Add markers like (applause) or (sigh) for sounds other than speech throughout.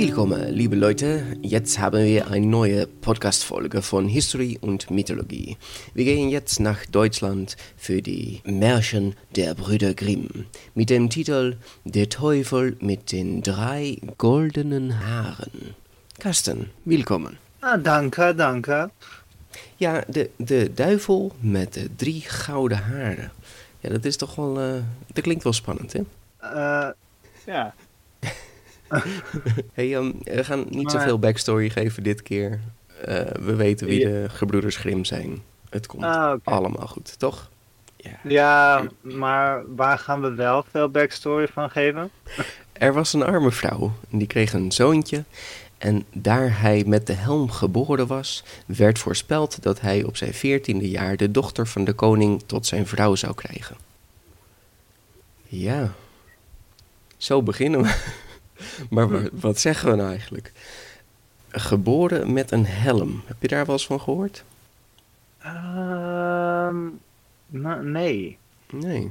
Willkommen, liebe Leute. Jetzt haben wir eine neue Podcast-Folge von History und Mythologie. Wir gehen jetzt nach Deutschland für die Märchen der Brüder Grimm mit dem Titel Der Teufel mit den drei goldenen Haaren. Carsten, willkommen. Ah, danke, danke. Ja, de, de duivel met de drie gouden haren. Ja, dat is toch wel. eh, dat klinkt wel spannend, hè? Eh, ja. (laughs) Hey, ehm, we gaan niet Maar- zoveel backstory geven dit keer. Eh, we weten wie de gebroeders Grimm zijn. Het komt Ah, allemaal goed, toch? Ja. Ja, maar waar gaan we wel veel backstory van geven? (laughs) Er was een arme vrouw en die kreeg een zoontje. En daar hij met de helm geboren was, werd voorspeld dat hij op zijn veertiende jaar de dochter van de koning tot zijn vrouw zou krijgen. Ja, zo beginnen we. (laughs) (laughs) Maar wa- wat zeggen we nou eigenlijk? Geboren met een helm. Heb je daar wel eens van gehoord? Ehm, nee. Nee.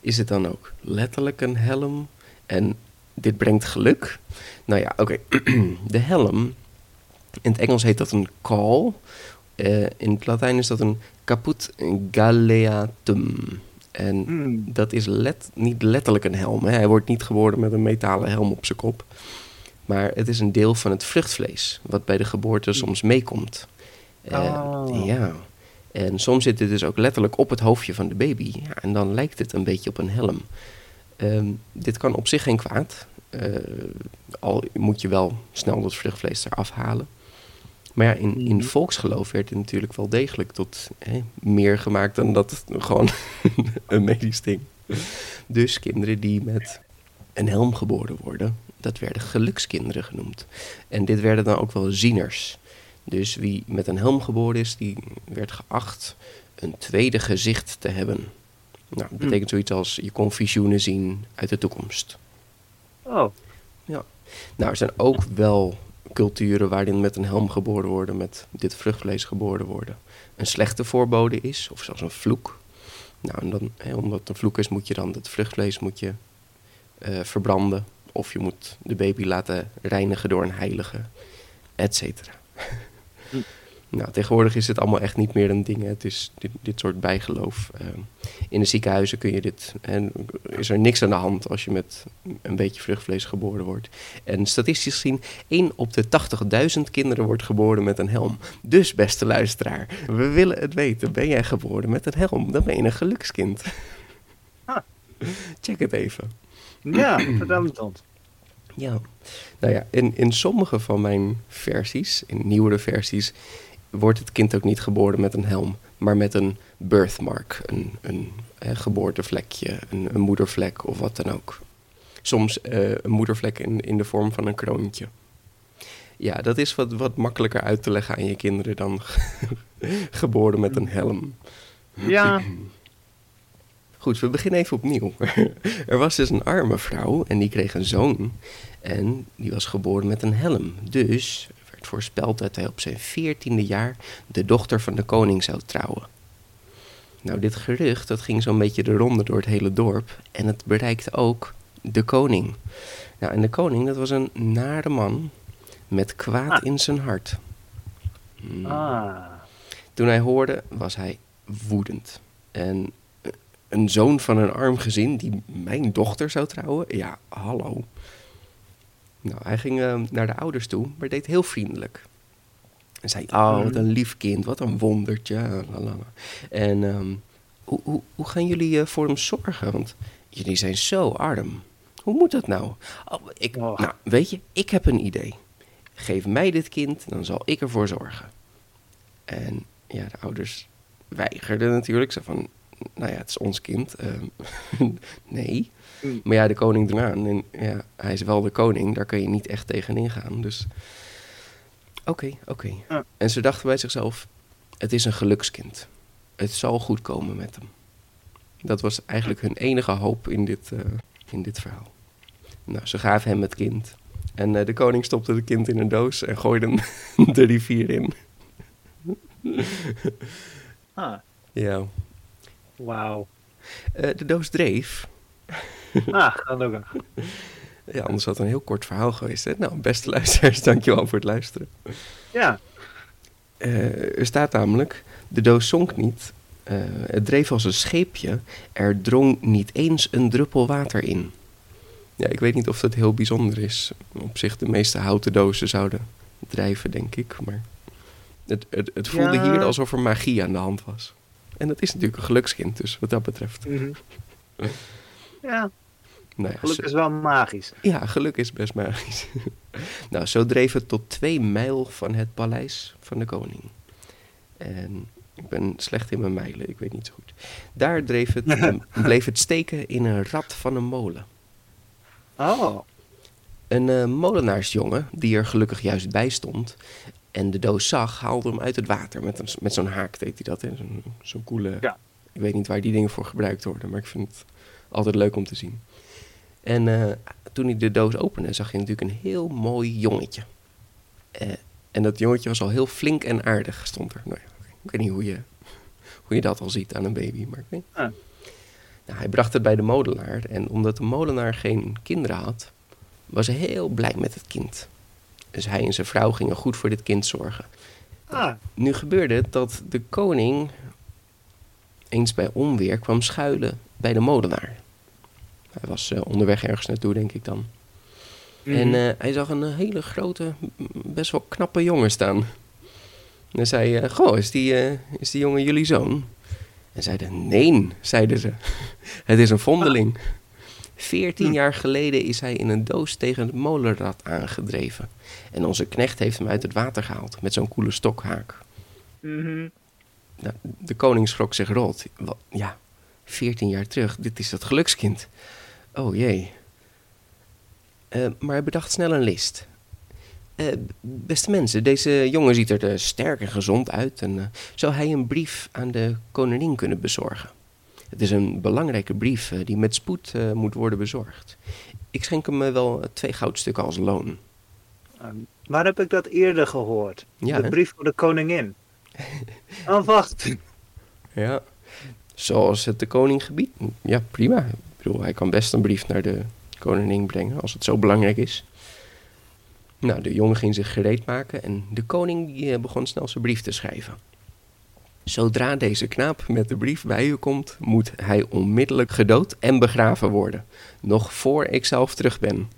Is het dan ook letterlijk een helm? En dit brengt geluk? Nou ja, oké. (clears throat) De helm. In het Engels heet dat een call. Eh, in het Latijn is dat een caput galeatum. En Hmm. dat is let, niet letterlijk een helm. Hè. Hij wordt niet geboren met een metalen helm op zijn kop. Maar het is een deel van het vruchtvlees, wat bij de geboorte soms meekomt. Eh, Oh. Ja. En soms zit het dus ook letterlijk op het hoofdje van de baby. Ja, en dan lijkt het een beetje op een helm. Ehm, dit kan op zich geen kwaad. Eh, al moet je wel snel dat vruchtvlees eraf halen. Maar ja, in, in Mhm. volksgeloof werd het natuurlijk wel degelijk tot hè, meer gemaakt dan dat gewoon (laughs) een medisch ding. Dus kinderen die met een helm geboren worden, dat werden gelukskinderen genoemd. En dit werden dan ook wel zieners. Dus wie met een helm geboren is, die werd geacht een tweede gezicht te hebben. Nou, dat betekent zoiets als je kon visioenen zien uit de toekomst. Oh, Nou, er zijn ook wel culturen waarin met een helm geboren worden, met dit vruchtvlees geboren worden, een slechte voorbode is, of zelfs een vloek. Nou, en dan, omdat het een vloek is, moet je dan dat vruchtvlees moet je, eh, verbranden. Of je moet de baby laten reinigen door een heilige, et cetera. Nou, tegenwoordig is dit allemaal echt niet meer een ding. hè. Het is dit, dit soort bijgeloof. Ehm, in de ziekenhuizen kun je dit. En is er niks aan de hand als je met een beetje vruchtvlees geboren wordt. En statistisch gezien, 1 op de 80.000 kinderen wordt geboren met een helm. Dus, beste luisteraar, we willen het weten. Ben jij geboren met een helm? Dan ben je een gelukskind. Ah. Check het even. ja, het ons. Ja, nou ja, in, in sommige van mijn versies, in nieuwere versies, wordt het kind ook niet geboren met een helm, maar met een birthmark, een, een hè, geboortevlekje, een, een moedervlek of wat dan ook. Soms eh, een moedervlek in, in de vorm van een kroontje. Ja, dat is wat, wat makkelijker uit te leggen aan je kinderen dan (laughs) geboren met een helm. Ja, (clears throat) Goed, we beginnen even opnieuw. (laughs) er was dus een arme vrouw en die kreeg een zoon. En die was geboren met een helm. Dus voorspeld dat hij op zijn veertiende jaar de dochter van de koning zou trouwen. Nou, dit gerucht dat ging zo'n beetje de ronde door het hele dorp. En het bereikte ook de koning. Nou, en de koning, dat was een nare man met kwaad Ah. in zijn hart. Hmm. ah. Toen hij hoorde, was hij woedend. En eh, een zoon van een arm gezin die mijn dochter zou trouwen? Ja, hallo. Nou, hij ging eh, naar de ouders toe, maar deed heel vriendelijk. En zei, oh, wat een lief kind, wat een wondertje. lalala. En ehm, hoe, hoe, hoe gaan jullie eh, voor hem zorgen? Want jullie zijn zo arm. Hoe moet dat nou? Oh, ik, Oh. Nou, weet je, ik heb een idee. Geef mij dit kind, dan zal ik ervoor zorgen. En ja, de ouders weigerden natuurlijk. Ze van, nou ja, het is ons kind. Ehm, (laughs) nee. Mm. Maar ja, de koning aan. En ja, hij is wel de koning, daar kun je niet echt tegenin gaan. Dus oké, oké. Ja. En ze dachten bij zichzelf, het is een gelukskind. Het zal goed komen met hem. Dat was eigenlijk hun enige hoop in dit, eh, in dit verhaal. Nou, ze gaven hem het kind. En eh, de koning stopte het kind in een doos en gooide hem (laughs) de rivier in. Ah, Ja. Wauw. Eh, de doos dreef. (laughs) Ah, gelukkig. Ja, anders had het een heel kort verhaal geweest. Hè? Nou, beste luisteraars, (laughs) dankjewel voor het luisteren. Ja. Eh, er staat namelijk, de doos zonk niet. Eh, het dreef als een scheepje. Er drong niet eens een druppel water in. Ja, ik weet niet of dat heel bijzonder is. Op zich, de meeste houten dozen zouden drijven, denk ik. Maar het, het, het voelde Ja. hier alsof er magie aan de hand was. En dat is natuurlijk een gelukskind, dus wat dat betreft. Mhm. (laughs) Ja, Nou ja, geluk is wel magisch. Ja, geluk is best magisch. (laughs) nou, zo dreef het tot twee mijl van het paleis van de koning. En ik ben slecht in mijn mijlen, ik weet niet zo goed. Daar dreef het, (laughs) bleef het steken in een rat van een molen. Oh, Een eh, molenaarsjongen, die er gelukkig juist bij stond en de doos zag, haalde hem uit het water. Met, een, met zo'n haak deed hij dat? Zo'n, zo'n coole... Ja. Ik weet niet waar die dingen voor gebruikt worden, maar ik vind het altijd leuk om te zien. En eh, toen hij de doos opende, zag hij natuurlijk een heel mooi jongetje. Eh, en dat jongetje was al heel flink en aardig, stond er. Nou ja, ik weet niet hoe je, hoe je dat al ziet aan een baby, maar ik weet Ah. nou, hij bracht het bij de molenaar en omdat de molenaar geen kinderen had, was hij heel blij met het kind. Dus hij en zijn vrouw gingen goed voor dit kind zorgen. ah, Nu gebeurde het dat de koning eens bij onweer kwam schuilen bij de molenaar. Hij was eh, onderweg ergens naartoe, denk ik dan. En Mhm. eh, hij zag een eh, hele grote, best wel knappe jongen staan. En hij zei, goh, is die, is die jongen jullie zoon? En zeiden, nee, zeiden ze. (laughs) Het is een vondeling. Veertien Hm. jaar geleden is hij in een doos tegen het molenrad aangedreven. En onze knecht heeft hem uit het water gehaald met zo'n koele stokhaak. Mhm. Nou, de koning schrok zich rot. Ja, veertien jaar terug, dit is dat gelukskind. Oh jee. Eh, maar hij bedacht snel een list. Eh, beste mensen, deze jongen ziet er eh, sterk en gezond uit. En zou hij een brief aan de koningin kunnen bezorgen? Het is een belangrijke brief eh, die met spoed eh, moet worden bezorgd. Ik schenk hem eh, wel twee goudstukken als loon. Ehm, waar heb ik dat eerder gehoord? Ja, de hè? brief voor de koningin. (laughs) oh, wacht. Ja. Zoals het de koning gebiedt. Ja, prima. Ik bedoel, hij kan best een brief naar de koningin brengen als het zo belangrijk is. Nou, de jongen ging zich gereed maken en de koning begon snel zijn brief te schrijven. Zodra deze knaap met de brief bij u komt, moet hij onmiddellijk gedood en begraven worden. Nog voor ik zelf terug ben.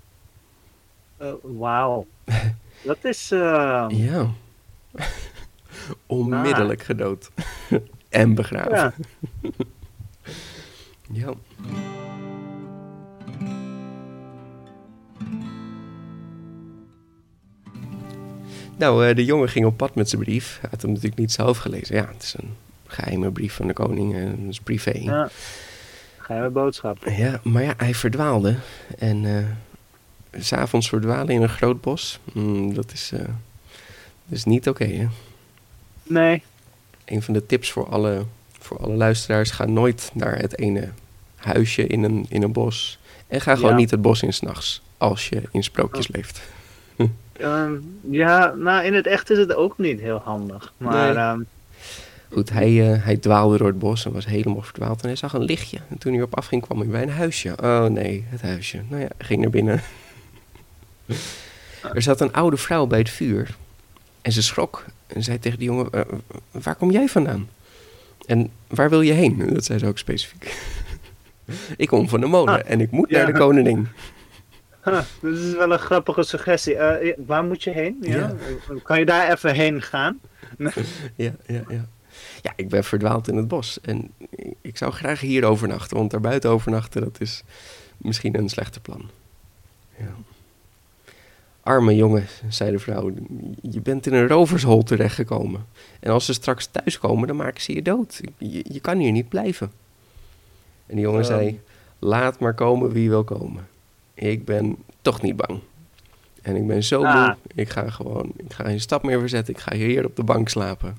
Eh, Wauw. (laughs) Dat is... eh, Ja. (laughs) onmiddellijk gedood (laughs) en begraven. ja. Ja. Nou, eh, de jongen ging op pad met zijn brief. Hij had hem natuurlijk niet zelf gelezen. Ja, het is een geheime brief van de koning. en dat is privé. Ja. ja. Geheime boodschap. maar ja, hij verdwaalde. En eh, s s'avonds verdwalen in een groot bos. mm, dat, is, eh, dat is niet oké, hè? Nee. een van de tips voor alle, voor alle luisteraars: ga nooit naar het ene huisje in een, in een bos. En ga gewoon Ja. niet het bos in s'nachts. Als je in sprookjes leeft. (laughs) Ehm, ja, nou in het echt is het ook niet heel handig. Maar Nee. ehm, Goed, hij, eh, hij dwaalde door het bos en was helemaal verdwaald. En hij zag een lichtje. En toen hij op afging, kwam hij bij een huisje. Oh nee, het huisje. Nou ja, ging naar binnen. (laughs) er zat een oude vrouw bij het vuur. En ze schrok. En zei tegen die jongen: "Eh, Waar kom jij vandaan? En waar wil je heen? Dat zei ze ook specifiek. (laughs) ik kom van de molen Ah, en ik moet ja. naar de koningin. (laughs) huh, dat is wel een grappige suggestie. Eh, waar moet je heen? Ja? Ja. Kan je daar even heen gaan? (laughs) Ja, ja, ja. Ja, ik ben verdwaald in het bos. En ik zou graag hier overnachten. Want daarbuiten overnachten, dat is misschien een slechter plan. Ja. Arme jongen, zei de vrouw, je bent in een rovershol terechtgekomen. En als ze straks thuiskomen, dan maken ze je dood. Je, je kan hier niet blijven. En die jongen Ehm. zei, laat maar komen wie wil komen. Ik ben toch niet bang. En ik ben zo Ah. moe, ik ga gewoon, ik ga geen stap meer verzetten. Ik ga hier op de bank slapen.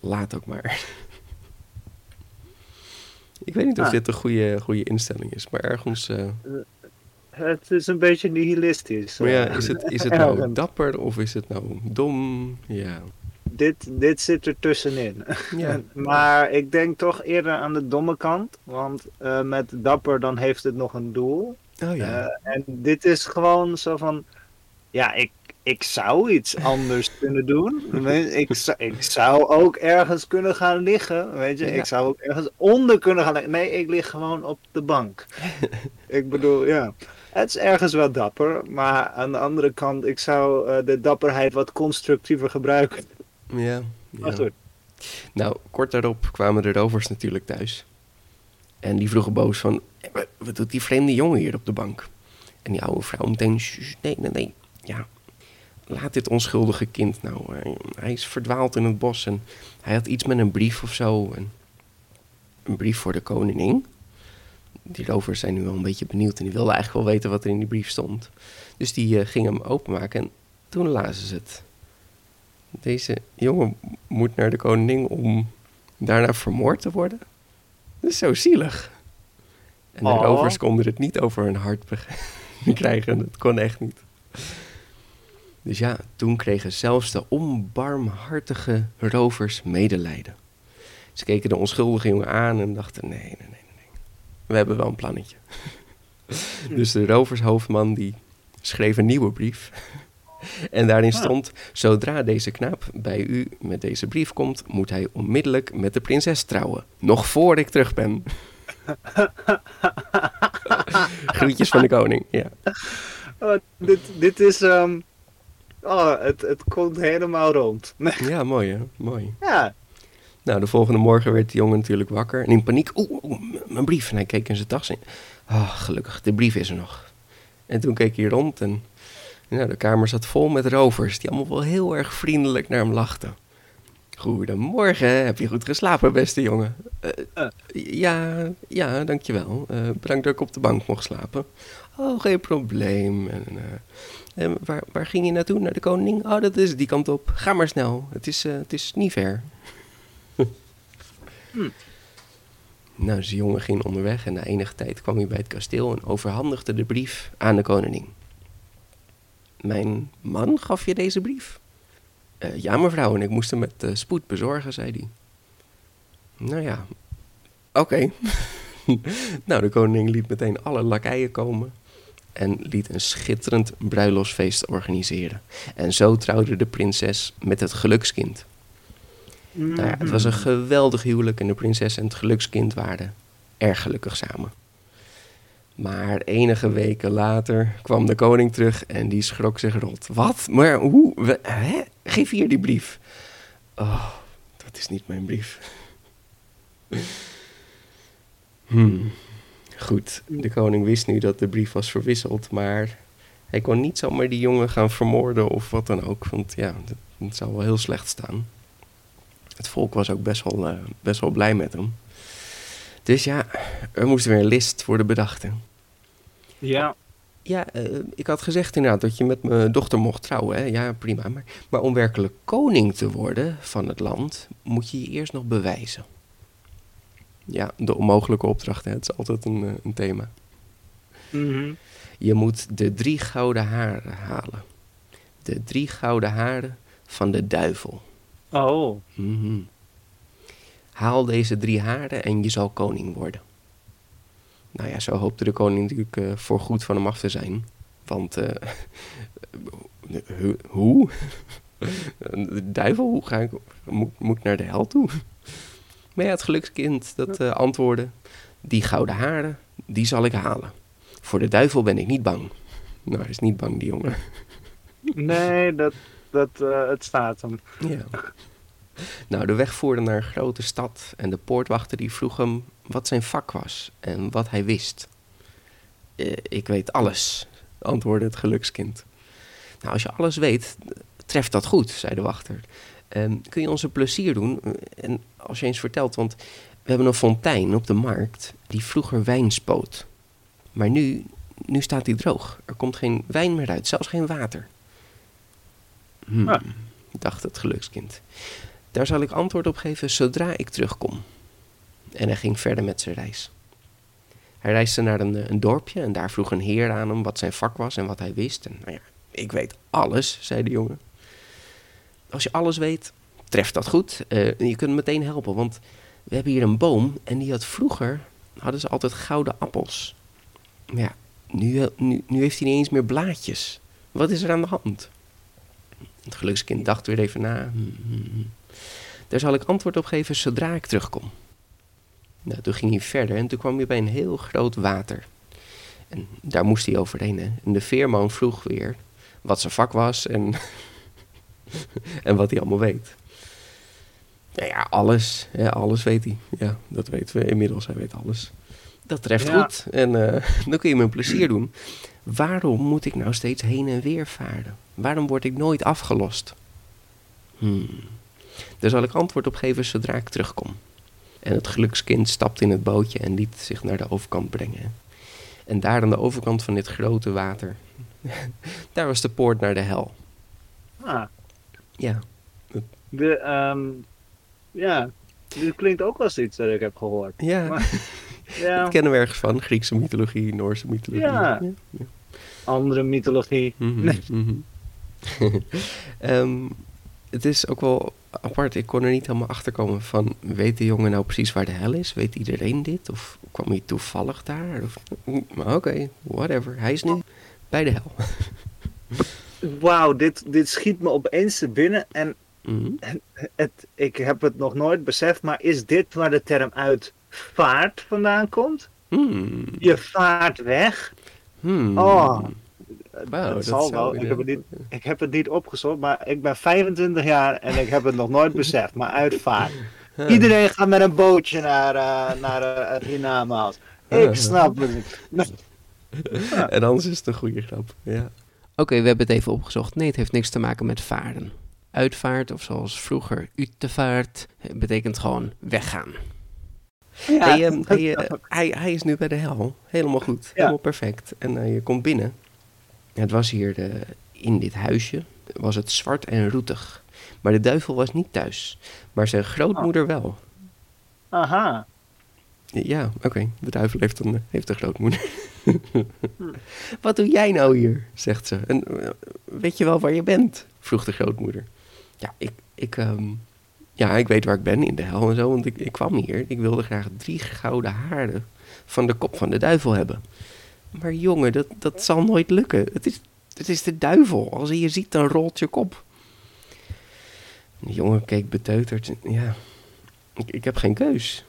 Laat ook maar. (laughs) ik weet niet of Ah. dit een goede, goede instelling is, maar ergens... eh, Het is een beetje nihilistisch. maar ja, eh. is het, is het (laughs) nou dapper of is het nou dom? Ja. dit, dit zit er tussenin. (laughs) Ja. maar ik denk toch eerder aan de domme kant. Want eh, met dapper dan heeft het nog een doel. Oh ja. Eh, en dit is gewoon zo van... Ja, ik, ik zou iets anders (laughs) kunnen doen. Ik, zou- ik zou ook ergens kunnen gaan liggen. Weet je, Ja. ik zou ook ergens onder kunnen gaan liggen. Nee, ik lig gewoon op de bank. (laughs) ik bedoel, ja. Het is ergens wel dapper. Maar aan de andere kant, ik zou eh, de dapperheid wat constructiever gebruiken. ja. Maar ja. goed. Nou, kort daarop kwamen de rovers natuurlijk thuis. En die vroegen boos van, "Eh, wat- doet die vreemde jongen hier op de bank? En die oude vrouw meteen, "Sst, nee, nee, nee. Ja, laat dit onschuldige kind nou. Hij, hij is verdwaald in het bos en hij had iets met een brief of zo. En een brief voor de koningin. Die rovers zijn nu wel een beetje benieuwd en die wilden eigenlijk wel weten wat er in die brief stond. Dus die eh, gingen hem openmaken en toen lazen ze het. Deze jongen moet naar de koningin om daarna vermoord te worden. Dat is zo zielig. En de Oh. rovers konden het niet over hun hart (laughs) krijgen. Dat kon echt niet. Dus ja, toen kregen zelfs de onbarmhartige rovers medelijden. Ze keken de onschuldige jongen aan en dachten: nee, nee, nee, nee. nee. We hebben wel een plannetje. (laughs) dus de rovershoofdman die schreef een nieuwe brief. (laughs) En daarin Ah. stond: Zodra deze knaap bij u met deze brief komt, moet hij onmiddellijk met de prinses trouwen. Nog voor ik terug ben. (laughs) Groetjes van de koning. Ja. Oh, dit, dit is. ehm, oh, het, het komt helemaal rond. (laughs) ja, mooi hè. Mooi. ja. Nou, de volgende morgen werd de jongen natuurlijk wakker. En in paniek, oeh, mijn brief. En hij keek in zijn tas in. Ah, gelukkig, de brief is er nog. En toen keek hij rond en nou, de kamer zat vol met rovers. Die allemaal wel heel erg vriendelijk naar hem lachten. Goedemorgen, heb je goed geslapen, beste jongen? Eh. Ja, ja, dankjewel. Eh bedankt dat ik op de bank mocht slapen. Oh, geen probleem. En, en waar, waar ging je naartoe? Naar de koning? Oh, dat is die kant op. Ga maar snel. Het is, het is niet ver. (laughs) Nou, dus de jongen ging onderweg en na enige tijd kwam hij bij het kasteel en overhandigde de brief aan de koningin. Mijn man gaf je deze brief? "Eh, ja, mevrouw, en ik moest hem met eh, spoed bezorgen, zei hij. Nou ja, oké. (laughs) nou, de koning liet meteen alle lakeien komen en liet een schitterend bruiloftsfeest organiseren. En zo trouwde de prinses met het gelukskind. Nou ja, het was een geweldig huwelijk en de prinses en het gelukskind waren erg gelukkig samen. Maar enige weken later kwam de koning terug en die schrok zich rot. Wat? Maar hoe? Geef hier die brief. Oh, dat is niet mijn brief. Hmm. Goed, de koning wist nu dat de brief was verwisseld, maar hij kon niet zomaar die jongen gaan vermoorden of wat dan ook. Want ja, dat, dat zou wel heel slecht staan. Het volk was ook best wel, eh, best wel blij met hem. Dus ja, er moest weer een list worden bedacht. hè. Ja. Ja, eh, ik had gezegd inderdaad dat je met mijn dochter mocht trouwen. Hè? Ja, prima. Maar, maar om werkelijk koning te worden van het land, moet je je eerst nog bewijzen. Ja, de onmogelijke opdracht. Hè? Het is altijd een, eh, een thema. Mhm. Je moet de drie gouden haren halen. De drie gouden haren van de duivel. Oh. Mhm. Haal deze drie haren en je zal koning worden. Nou ja, zo hoopte de koning natuurlijk eh, voor goed van hem af te zijn. Want, eh, (laughs) hoe? (laughs) De duivel, hoe ga ik, moet, moet ik naar de hel toe? (laughs) Maar ja, het gelukskind dat eh, antwoordde, die gouden haren, die zal ik halen. Voor de duivel ben ik niet bang. Nou, hij is niet bang, die jongen. Nee, dat, dat, het staat hem. Ja. Nou, de weg voerde naar een grote stad en de poortwachter die vroeg hem wat zijn vak was en wat hij wist. "Eh, ik weet alles, antwoordde het gelukskind. Nou, als je alles weet, treft dat goed, zei de wachter. Ehm, kun je ons een plezier doen? En als je eens vertelt, want we hebben een fontein op de markt die vroeger wijn spoot. Maar nu, nu staat die droog. Er komt geen wijn meer uit, zelfs geen water. Hmm, Ah. dacht het gelukskind. Daar zal ik antwoord op geven zodra ik terugkom. En hij ging verder met zijn reis. Hij reisde naar een, eh, een dorpje en daar vroeg een heer aan hem wat zijn vak was en wat hij wist. En nou ja, ik weet alles, zei de jongen. Als je alles weet, treft dat goed. Eh, je kunt me meteen helpen, want we hebben hier een boom en die had vroeger, hadden ze altijd gouden appels. Maar ja, nu, eh, nu heeft hij niet eens meer blaadjes. Wat is er aan de hand? Het gelukskind dacht weer even na. Hmm, hmm, hmm. Daar zal ik antwoord op geven zodra ik terugkom. Nou, toen ging hij verder en toen kwam hij bij een heel groot water. En daar moest hij overheen. Hè? En de veerman vroeg weer wat zijn vak was en, (laughs) en wat hij allemaal weet. Nou ja, alles. Ja, alles weet hij. Ja, dat weten we inmiddels. Hij weet alles. Dat treft Ja. goed. En eh, (laughs) dan kun je me een plezier doen. Waarom moet ik nou steeds heen en weer varen? Waarom word ik nooit afgelost? Hmm. Daar zal ik antwoord op geven zodra ik terugkom. En het gelukskind stapte in het bootje en liet zich naar de overkant brengen. En daar aan de overkant van dit grote water, (laughs) daar was de poort naar de hel. Ah, Ja, de, ehm, ja, dit klinkt ook als iets dat ik heb gehoord. ja. Maar- (laughs) Ja, dat kennen we ergens van. Griekse mythologie, Noorse mythologie. Ja. andere mythologie. Mhm, Nee. mhm. (laughs) Ehm, het is ook wel apart. Ik kon er niet helemaal achter komen van... weet de jongen nou precies waar de hel is? Weet iedereen dit? Of kwam hij toevallig daar? Of, maar Oké, whatever. Hij is nu bij de hel. (laughs) Wauw, dit, dit schiet me opeens te binnen en Mhm. het, ik heb het nog nooit beseft, maar is dit waar de term uit vaart vandaan komt? Hmm. Je vaart weg? Hmm. Oh, Zal zou wel. Ik heb, het niet, ik heb het niet opgezocht, maar ik ben 25 jaar en ik heb het nog nooit beseft, maar uit vaart. Huh. (laughs) Iedereen gaat met een bootje naar, eh, naar eh, het. Ik (laughs) snap het niet. (laughs) En anders is het een goede grap. Ja. Oké, we hebben het even opgezocht. Nee, het heeft niks te maken met varen. Uitvaart, of zoals vroeger utevaart, betekent gewoon weggaan. Ja, Hey, ehm, hey, eh, hij, hij is nu bij de hel. Helemaal goed. Helemaal perfect. En je komt binnen. Het was hier de, in dit huisje was het zwart en roetig. Maar de duivel was niet thuis. Maar zijn grootmoeder wel. Aha. Ja, oké. De duivel heeft een, heeft een grootmoeder. (laughs) Wat doe jij nou hier? zegt ze. En eh, weet je wel waar je bent? vroeg de grootmoeder. Ja, ik, ik, ehm, ja, ik weet waar ik ben in de hel en zo. Want ik, ik kwam hier. Ik wilde graag drie gouden haarden van de kop van de duivel hebben. Maar jongen, dat, dat zal nooit lukken. Het is, het is de duivel. Als hij je ziet, dan rolt je kop. De jongen keek beteuterd. Ja, ik, ik heb geen keus.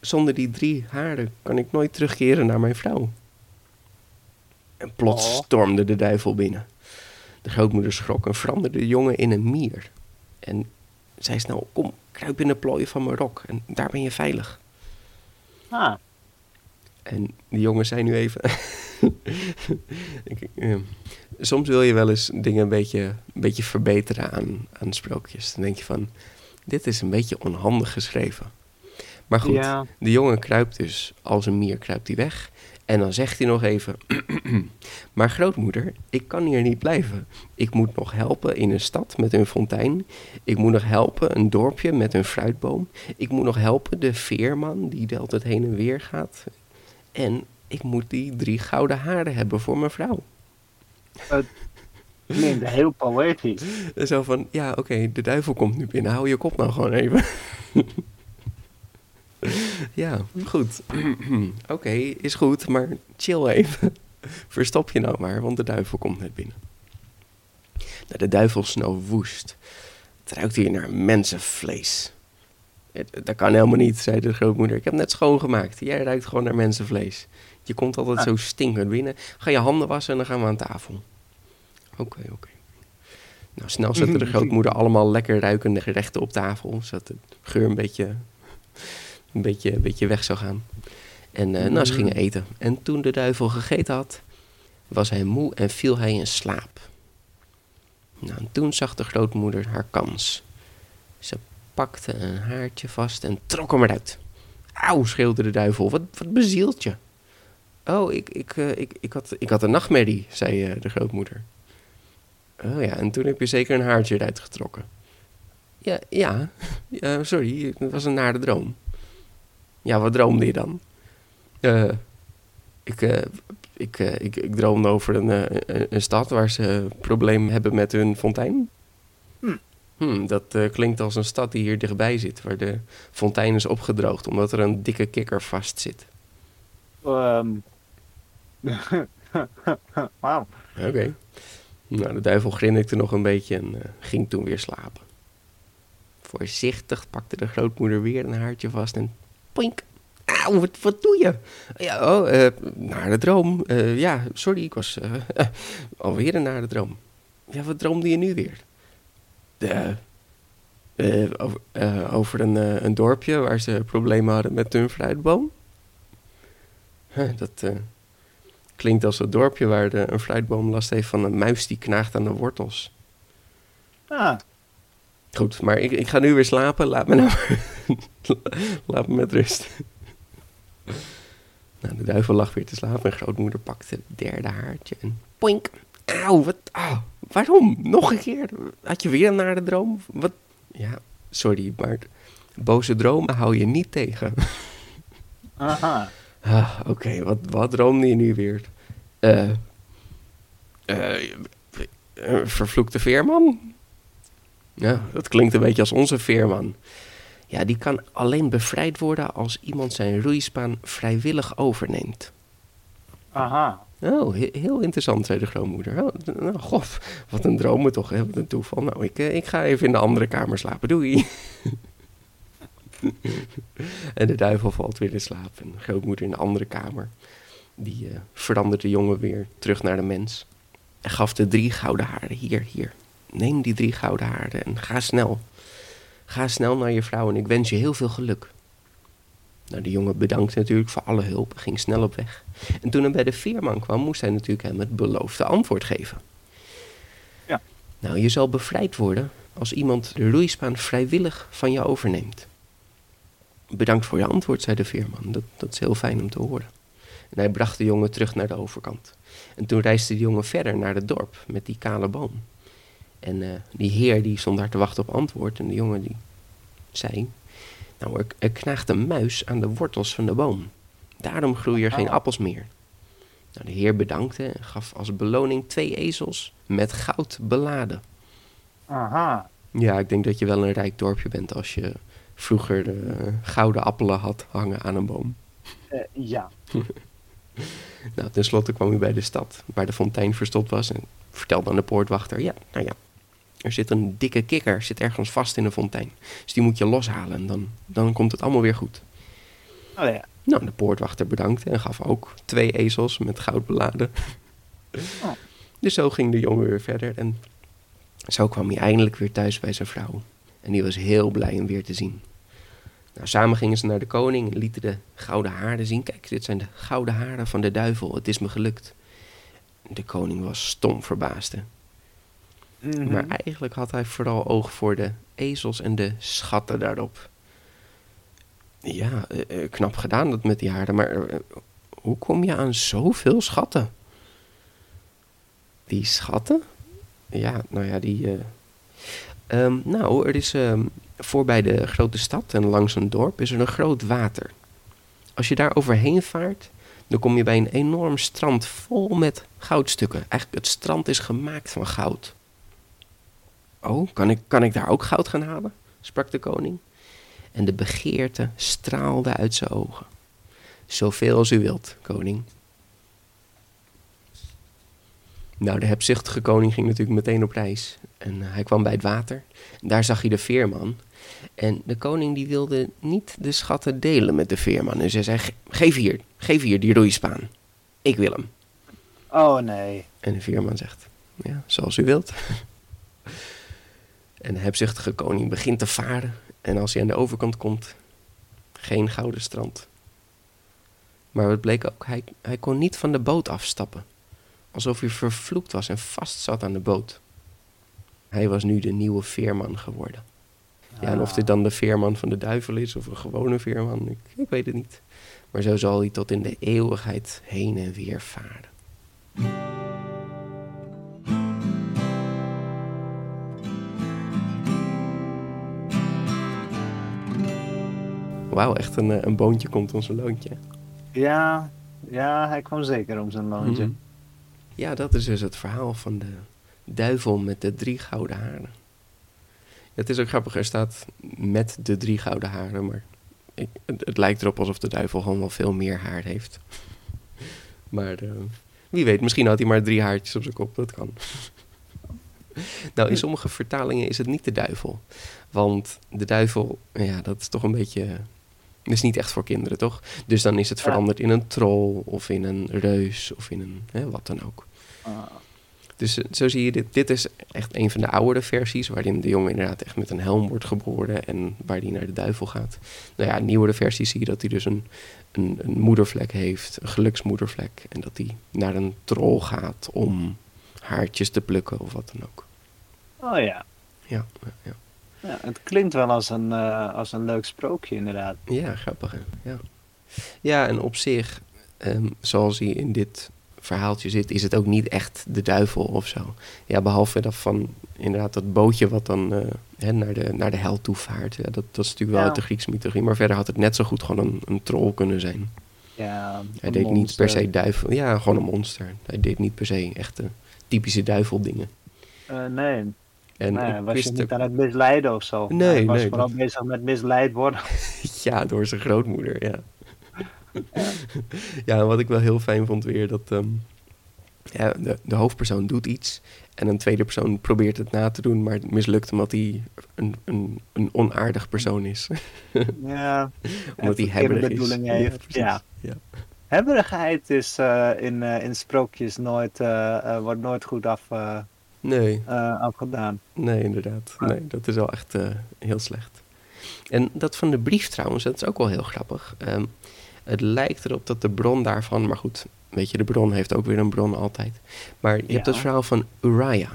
Zonder die drie haarden kan ik nooit terugkeren naar mijn vrouw. En plots Oh. stormde de duivel binnen. De grootmoeder schrok en veranderde de jongen in een mier. En zei snel, kom, kruip in de plooien van mijn rok en daar ben je veilig. Ah. En die jongen zei nu even... (laughs) Ik- soms wil je wel eens dingen een beetje, een beetje verbeteren aan, aan sprookjes. Dan denk je van, dit is een beetje onhandig geschreven. Maar goed, Ja. de jongen kruipt dus als een mier, kruipt hij weg. En dan zegt hij nog even, (clears throat) maar grootmoeder, ik kan hier niet blijven. Ik moet nog helpen in een stad met een fontein. Ik moet nog helpen een dorpje met een fruitboom. Ik moet nog helpen de veerman die de altijd heen en weer gaat. En ik moet die drie gouden haren hebben voor mijn vrouw. Klinkt heel poëtisch. (laughs) En zo van, ja oké, de duivel komt nu binnen. Hou je kop nou gewoon even. (laughs) ja, goed. (clears throat) oké, is goed, maar chill even. (laughs) Verstop je nou maar, want de duivel komt net binnen. Nou, de duivel snoof woest. Het ruikt hier naar mensenvlees. Dat kan helemaal niet, zei de grootmoeder. Ik heb net schoongemaakt. Jij ruikt gewoon naar mensenvlees. Je komt altijd Ah. zo stinkend binnen. Ga je handen wassen en dan gaan we aan tafel. Oké, oké. Nou, snel zette de (laughs) grootmoeder allemaal lekker ruikende gerechten op tafel. Zodat de geur een beetje, een beetje, een beetje weg zou gaan. En eh, nou, ze gingen eten. En toen de duivel gegeten had, was hij moe en viel hij in slaap. Nou, en toen zag de grootmoeder haar kans. Ze pakte een haartje vast en trok hem eruit. Auw, schreeuwde de duivel, wat, wat bezielt je? Oh, ik, ik, eh, ik, ik, had, ik had een nachtmerrie, zei eh, de grootmoeder. Oh ja, en toen heb je zeker een haartje eruit getrokken. Ja, ja, (laughs) sorry, het was een nare droom. Ja, wat droomde je dan? Eh, ik, ik, ik, ik droomde over een, een, een stad waar ze problemen hebben met hun fontein. Hm. Hmm, dat eh, klinkt als een stad die hier dichtbij zit, waar de fontein is opgedroogd omdat er een dikke kikker vast zit. Ehm. (laughs) Wauw. Oké. Nou, de duivel grinnikte nog een beetje en eh, ging toen weer slapen. Voorzichtig pakte de grootmoeder weer een haartje vast en poink. Auw, wat, wat doe je? Ja, oh, eh, nare droom. Eh, ja, sorry, ik was (laughs) alweer een nare droom. Ja, wat droomde je nu weer? De, eh, over, eh, over een, eh, een dorpje waar ze problemen hadden met hun fruitboom. Huh, dat klinkt als het dorpje waar de, een fruitboom last heeft van een muis die knaagt aan de wortels. Ah, Goed, maar ik, ik ga nu weer slapen. Laat me nou (laughs) Laat me met rust. Nou, de duivel lag weer te slapen en grootmoeder pakte het derde haartje en poink. Auw, wat, ah, waarom? Nog een keer? Had je weer een nare droom? Wat? Ja, sorry, maar boze dromen hou je niet tegen. aha. Ah, Oké, wat, wat droomde je nu weer? Eh, eh, een vervloekte veerman? Ja, dat klinkt een beetje als onze veerman. Ja, die kan alleen bevrijd worden als iemand zijn roeispaan vrijwillig overneemt. Aha. Oh, he- heel interessant, zei de grootmoeder. Oh, nou, gof, wat een dromen toch, wat een toeval. Nou, ik, eh, ik ga even in de andere kamer slapen, doei. (laughs) en de duivel valt weer in slaap. En de grootmoeder in de andere kamer. Die eh, verandert de jongen weer terug naar de mens. En gaf de drie gouden haren. Hier, hier. Neem die drie gouden haren en ga snel. Ga snel naar je vrouw en ik wens je heel veel geluk. Nou, de jongen bedankte natuurlijk voor alle hulp en ging snel op weg. En toen hij bij de veerman kwam, moest hij natuurlijk hem het beloofde antwoord geven. Ja. Nou, je zal bevrijd worden als iemand de roeispaan vrijwillig van je overneemt. Bedankt voor je antwoord, zei de veerman. Dat, dat is heel fijn om te horen. En hij bracht de jongen terug naar de overkant. En toen reisde de jongen verder naar het dorp met die kale boom. En eh, die heer die stond daar te wachten op antwoord. En de jongen die zei... Nou, er, er knaagt een muis aan de wortels van de boom. Daarom groeien er geen Oh. appels meer. Nou, de heer bedankte en gaf als beloning twee ezels met goud beladen. Aha. Ja, ik denk dat je wel een rijk dorpje bent als je vroeger de gouden appelen had hangen aan een boom. Eh, ja. (laughs) Nou, tenslotte kwam hij bij de stad, waar de fontein verstopt was en vertelde aan de poortwachter, ja, nou ja, er zit een dikke kikker, zit ergens vast in de fontein. Dus die moet je loshalen en dan, dan komt het allemaal weer goed. Oh ja. Nou, de poortwachter bedankte en gaf ook twee ezels met goud beladen. Oh. Dus zo ging de jongen weer verder en zo kwam hij eindelijk weer thuis bij zijn vrouw. En die was heel blij hem weer te zien. Nou, samen gingen ze naar de koning en lieten de gouden haren zien. Kijk, dit zijn de gouden haren van de duivel. Het is me gelukt. De koning was stom verbaasd. Mhm. Maar eigenlijk had hij vooral oog voor de ezels en de schatten daarop. Ja, eh, eh, knap gedaan dat met die haren, maar eh, hoe kom je aan zoveel schatten? Die schatten? Ja, nou ja, die. eh, ehm, nou, er is ehm, voorbij de grote stad en langs een dorp is er een groot water. Als je daar overheen vaart, dan kom je bij een enorm strand vol met goudstukken. Eigenlijk, het strand is gemaakt van goud. Oh, kan ik, kan ik daar ook goud gaan halen? sprak de koning. En de begeerte straalde uit zijn ogen. Zoveel als u wilt, koning. Nou, de hebzuchtige koning ging natuurlijk meteen op reis. En eh, hij kwam bij het water. En daar zag hij de veerman. En de koning die wilde niet de schatten delen met de veerman. Dus hij zei, "Ge- geef hier, geef hier die roeispaan. Ik wil hem. Oh nee. En de veerman zegt, ja, zoals u wilt. (laughs) en de hebzuchtige koning begint te varen. En als hij aan de overkant komt, geen gouden strand. Maar het bleek ook, hij, hij kon niet van de boot afstappen. Alsof hij vervloekt was en vast zat aan de boot. Hij was nu de nieuwe veerman geworden. Ja, en of dit dan de veerman van de duivel is of een gewone veerman, ik, ik weet het niet. Maar zo zal hij tot in de eeuwigheid heen en weer varen. Wauw, echt een, eh, een boontje komt ons een loontje. Ja, ja, hij kwam zeker om zijn loontje. Mhm. Ja, dat is dus het verhaal van de duivel met de drie gouden haren. Het is ook grappig, er staat met de drie gouden haren, maar ik, het, het lijkt erop alsof de duivel gewoon wel veel meer haar heeft. Maar eh, wie weet, misschien had hij maar drie haartjes op zijn kop, dat kan. nou, in sommige vertalingen is het niet de duivel. Want de duivel, ja, dat is toch een beetje. Dat is niet echt voor kinderen, toch? Dus dan is het Ja. veranderd in een troll of in een reus of in een. Hè, wat dan ook. Ah, Dus eh, zo zie je dit. Dit is echt een van de oudere versies, waarin de jongen inderdaad echt met een helm wordt geboren en waar die naar de duivel gaat. Nou ja, nieuwere versies zie je dat hij dus een, een, een moedervlek heeft, een geluksmoedervlek. En dat hij naar een troll gaat om haartjes te plukken of wat dan ook. oh ja. Ja, ja, ja. het klinkt wel als een, eh, als een leuk sprookje inderdaad. Ja, grappig hè. Ja, ja en op zich, ehm, zoals hij in dit verhaaltje zit, is het ook niet echt de duivel of zo. Ja, behalve dat van inderdaad dat bootje wat dan eh, hè, naar, de, naar de hel toe vaart. Ja, dat, dat is natuurlijk wel Ja. uit de Griekse mythologie. Maar verder had het net zo goed gewoon een, een troll kunnen zijn. Ja, Hij deed niet per se duivel. Ja, gewoon een monster. Hij deed niet per se echte typische duiveldingen. Eh, nee, En nee, was je niet ook- aan het misleiden of zo? Nee, Hij was nee, vooral dat- bezig met misleid worden. (laughs) Ja, door zijn grootmoeder, ja. ja, en wat ik wel heel fijn vond weer, dat ehm, ja, de, de hoofdpersoon doet iets en een tweede persoon probeert het na te doen, maar het mislukt omdat hij een, een, een onaardig persoon is. ja, (laughs) omdat hij hebberig is. heeft. Ja. ja. Hebberigheid is eh, in, eh, in sprookjes nooit, eh, wordt nooit goed af, Nee, eh, afgedaan. nee, inderdaad. Ah. Nee, dat is wel echt eh, heel slecht. En dat van de brief trouwens, dat is ook wel heel grappig. Ehm, het lijkt erop dat de bron daarvan, maar goed, weet je, de bron heeft ook weer een bron altijd. Maar je hebt het verhaal van Uriah.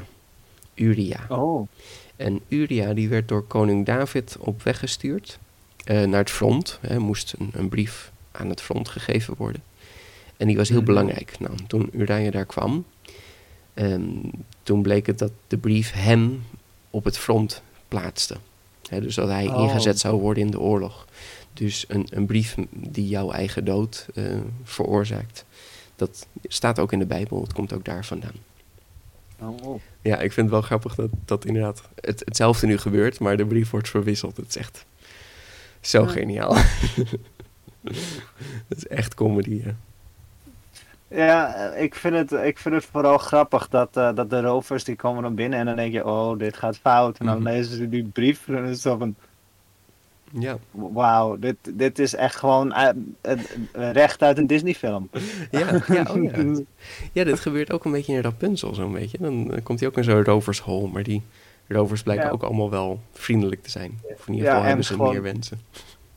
Uria. Oh, En Uria die werd door koning David op weg gestuurd eh, naar het front. Hij moest een, een brief aan het front gegeven worden. En die was heel Mhm. belangrijk. Nou, toen Uriah daar kwam, ehm, toen bleek het dat de brief hem op het front plaatste. Dus dat hij Oh. ingezet zou worden in de oorlog. Dus een, een brief die jouw eigen dood eh, veroorzaakt. Dat staat ook in de Bijbel, het komt ook daar vandaan. oh. Ja, ik vind het wel grappig dat, dat inderdaad het, hetzelfde nu gebeurt, maar de brief wordt verwisseld. Het is echt zo Ja. geniaal. (laughs) Het is echt comedy, hè? Ja, eh, ik vind, het, ik vind het vooral grappig dat, eh, dat de rovers die komen dan binnen en dan denk je, oh, dit gaat fout. En dan Mhm. lezen ze die brief en dan is het zo van, Ja, wauw, dit, dit is echt gewoon eh, recht uit een Disney film. ja, ja, oh ja. (laughs) Ja, dit gebeurt ook een beetje in Rapunzel, zo'n beetje. Dan komt hij ook in zo'n rovershol, maar die rovers blijken Ja. ook allemaal wel vriendelijk te zijn. Of in ieder geval en hebben ze gewoon- meer wensen.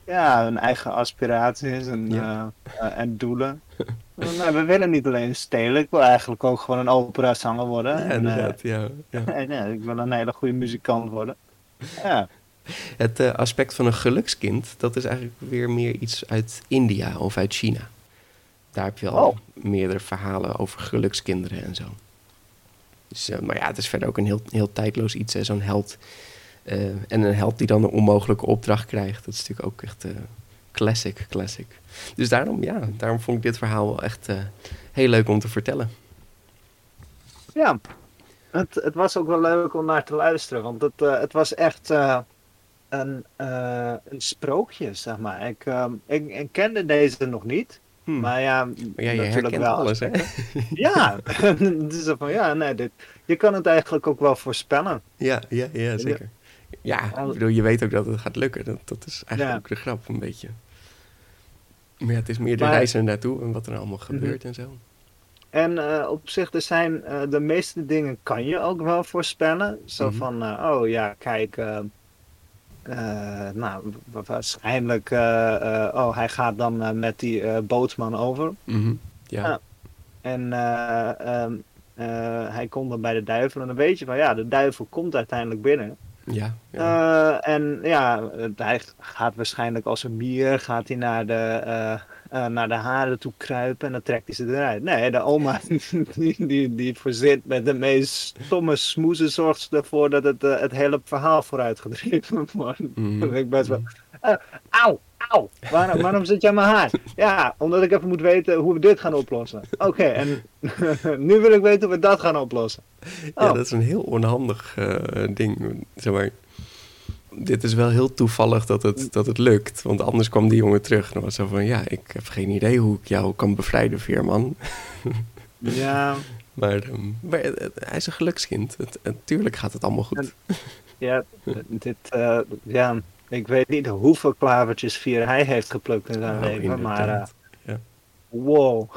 Ja, hun eigen aspiraties en, Ja. eh, eh, en doelen. (laughs) nou, we willen niet alleen stelen, ik wil eigenlijk ook gewoon een operazanger worden. Ja, en, eh, inderdaad, ja. ja. (laughs) en, ja, ik wil een hele goede muzikant worden. Ja, Het aspect van een gelukskind, dat is eigenlijk weer meer iets uit India of uit China. Daar heb je al Oh. meerdere verhalen over gelukskinderen en zo. Dus, maar ja, het is verder ook een heel, heel tijdloos iets, zo'n held. Eh, en een held die dan een onmogelijke opdracht krijgt. Dat is natuurlijk ook echt eh, classic, classic. Dus daarom, ja, daarom vond ik dit verhaal wel echt eh, heel leuk om te vertellen. ja. Het, het was ook wel leuk om naar te luisteren, want het, het was echt een, een sprookje, zeg maar. Ik, ehm, ik, ik kende deze nog niet, Hmm. maar ja, Maar ja, je natuurlijk wel. alles, hè? (laughs) Ja, (laughs) zo van, ja, nee, dit, je kan het eigenlijk ook wel voorspellen. Ja, ja, ja, zeker. Ja, ik bedoel, je weet ook dat het gaat lukken. Dat, dat is eigenlijk ook de grap, een beetje. Maar ja, het is meer de Maar- reis er naartoe en wat er allemaal gebeurt en zo. En eh, op zich, er zijn eh, de meeste dingen kan je ook wel voorspellen. Zo Mhm. van, eh, oh ja, kijk, nou, wa- waarschijnlijk, oh, hij gaat dan met die bootsman over. Mhm. Ja. Ja. En, eh, ehm, eh, hij komt dan bij de duivel. En dan weet je van ja, de duivel komt uiteindelijk binnen. Ja, ja. Eh, en ja, hij gaat waarschijnlijk als een mier gaat hij naar de, eh, eh, naar de haren toe kruipen en dan trekt hij ze eruit. Nee, de oma (laughs) die, die, die voorzit met de meest stomme smoezen zorgt ervoor dat het, het hele verhaal vooruitgedreven (laughs) wordt. Mhm. Dat ik best wel... auw, auw, waarom, waarom zit aan mijn haar? Ja, omdat ik even moet weten hoe we dit gaan oplossen. Oké, en (laughs) nu wil ik weten hoe we dat gaan oplossen. Ja, Oh. dat is een heel onhandig eh, ding. Zeg maar, dit is wel heel toevallig dat het, dat het lukt. Want anders kwam die jongen terug. En dan was zo van, ja, ik heb geen idee hoe ik jou kan bevrijden, Veerman. (laughs) Ja, Maar, ehm, maar het- hij is een gelukskind. Het, natuurlijk gaat het allemaal goed. Ja, dit, eh, ja, ik weet niet hoeveel klavertjes vier hij heeft geplukt in zijn Nou, leven, maar eh, Ja. wow. (laughs)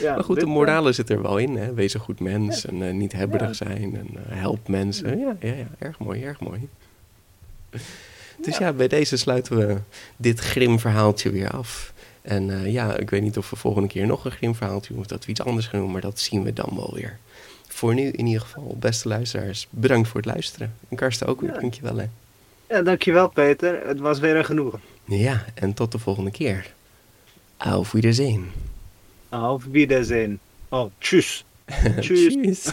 Ja, Maar goed, de eh, morale zit er wel in. Hè? Wees een goed mens en eh, niet hebberig zijn en eh, help mensen. Ja, ja, ja, erg mooi, erg mooi. (laughs) Dus ja. bij deze sluiten we dit grim verhaaltje weer af. En eh, ja, ik weet niet of we volgende keer nog een grim verhaaltje doen of dat we iets anders gaan doen, maar dat zien we dan wel weer. Voor nu in ieder geval, beste luisteraars, bedankt voor het luisteren. En Karsten ook weer, dankjewel hè. Ja, dankjewel Peter, het was weer een genoegen. Ja, en tot de volgende keer. Auf Wiedersehen. Auf Wiedersehen. Oh, tschüss. (laughs) Tschüss. Tschüss.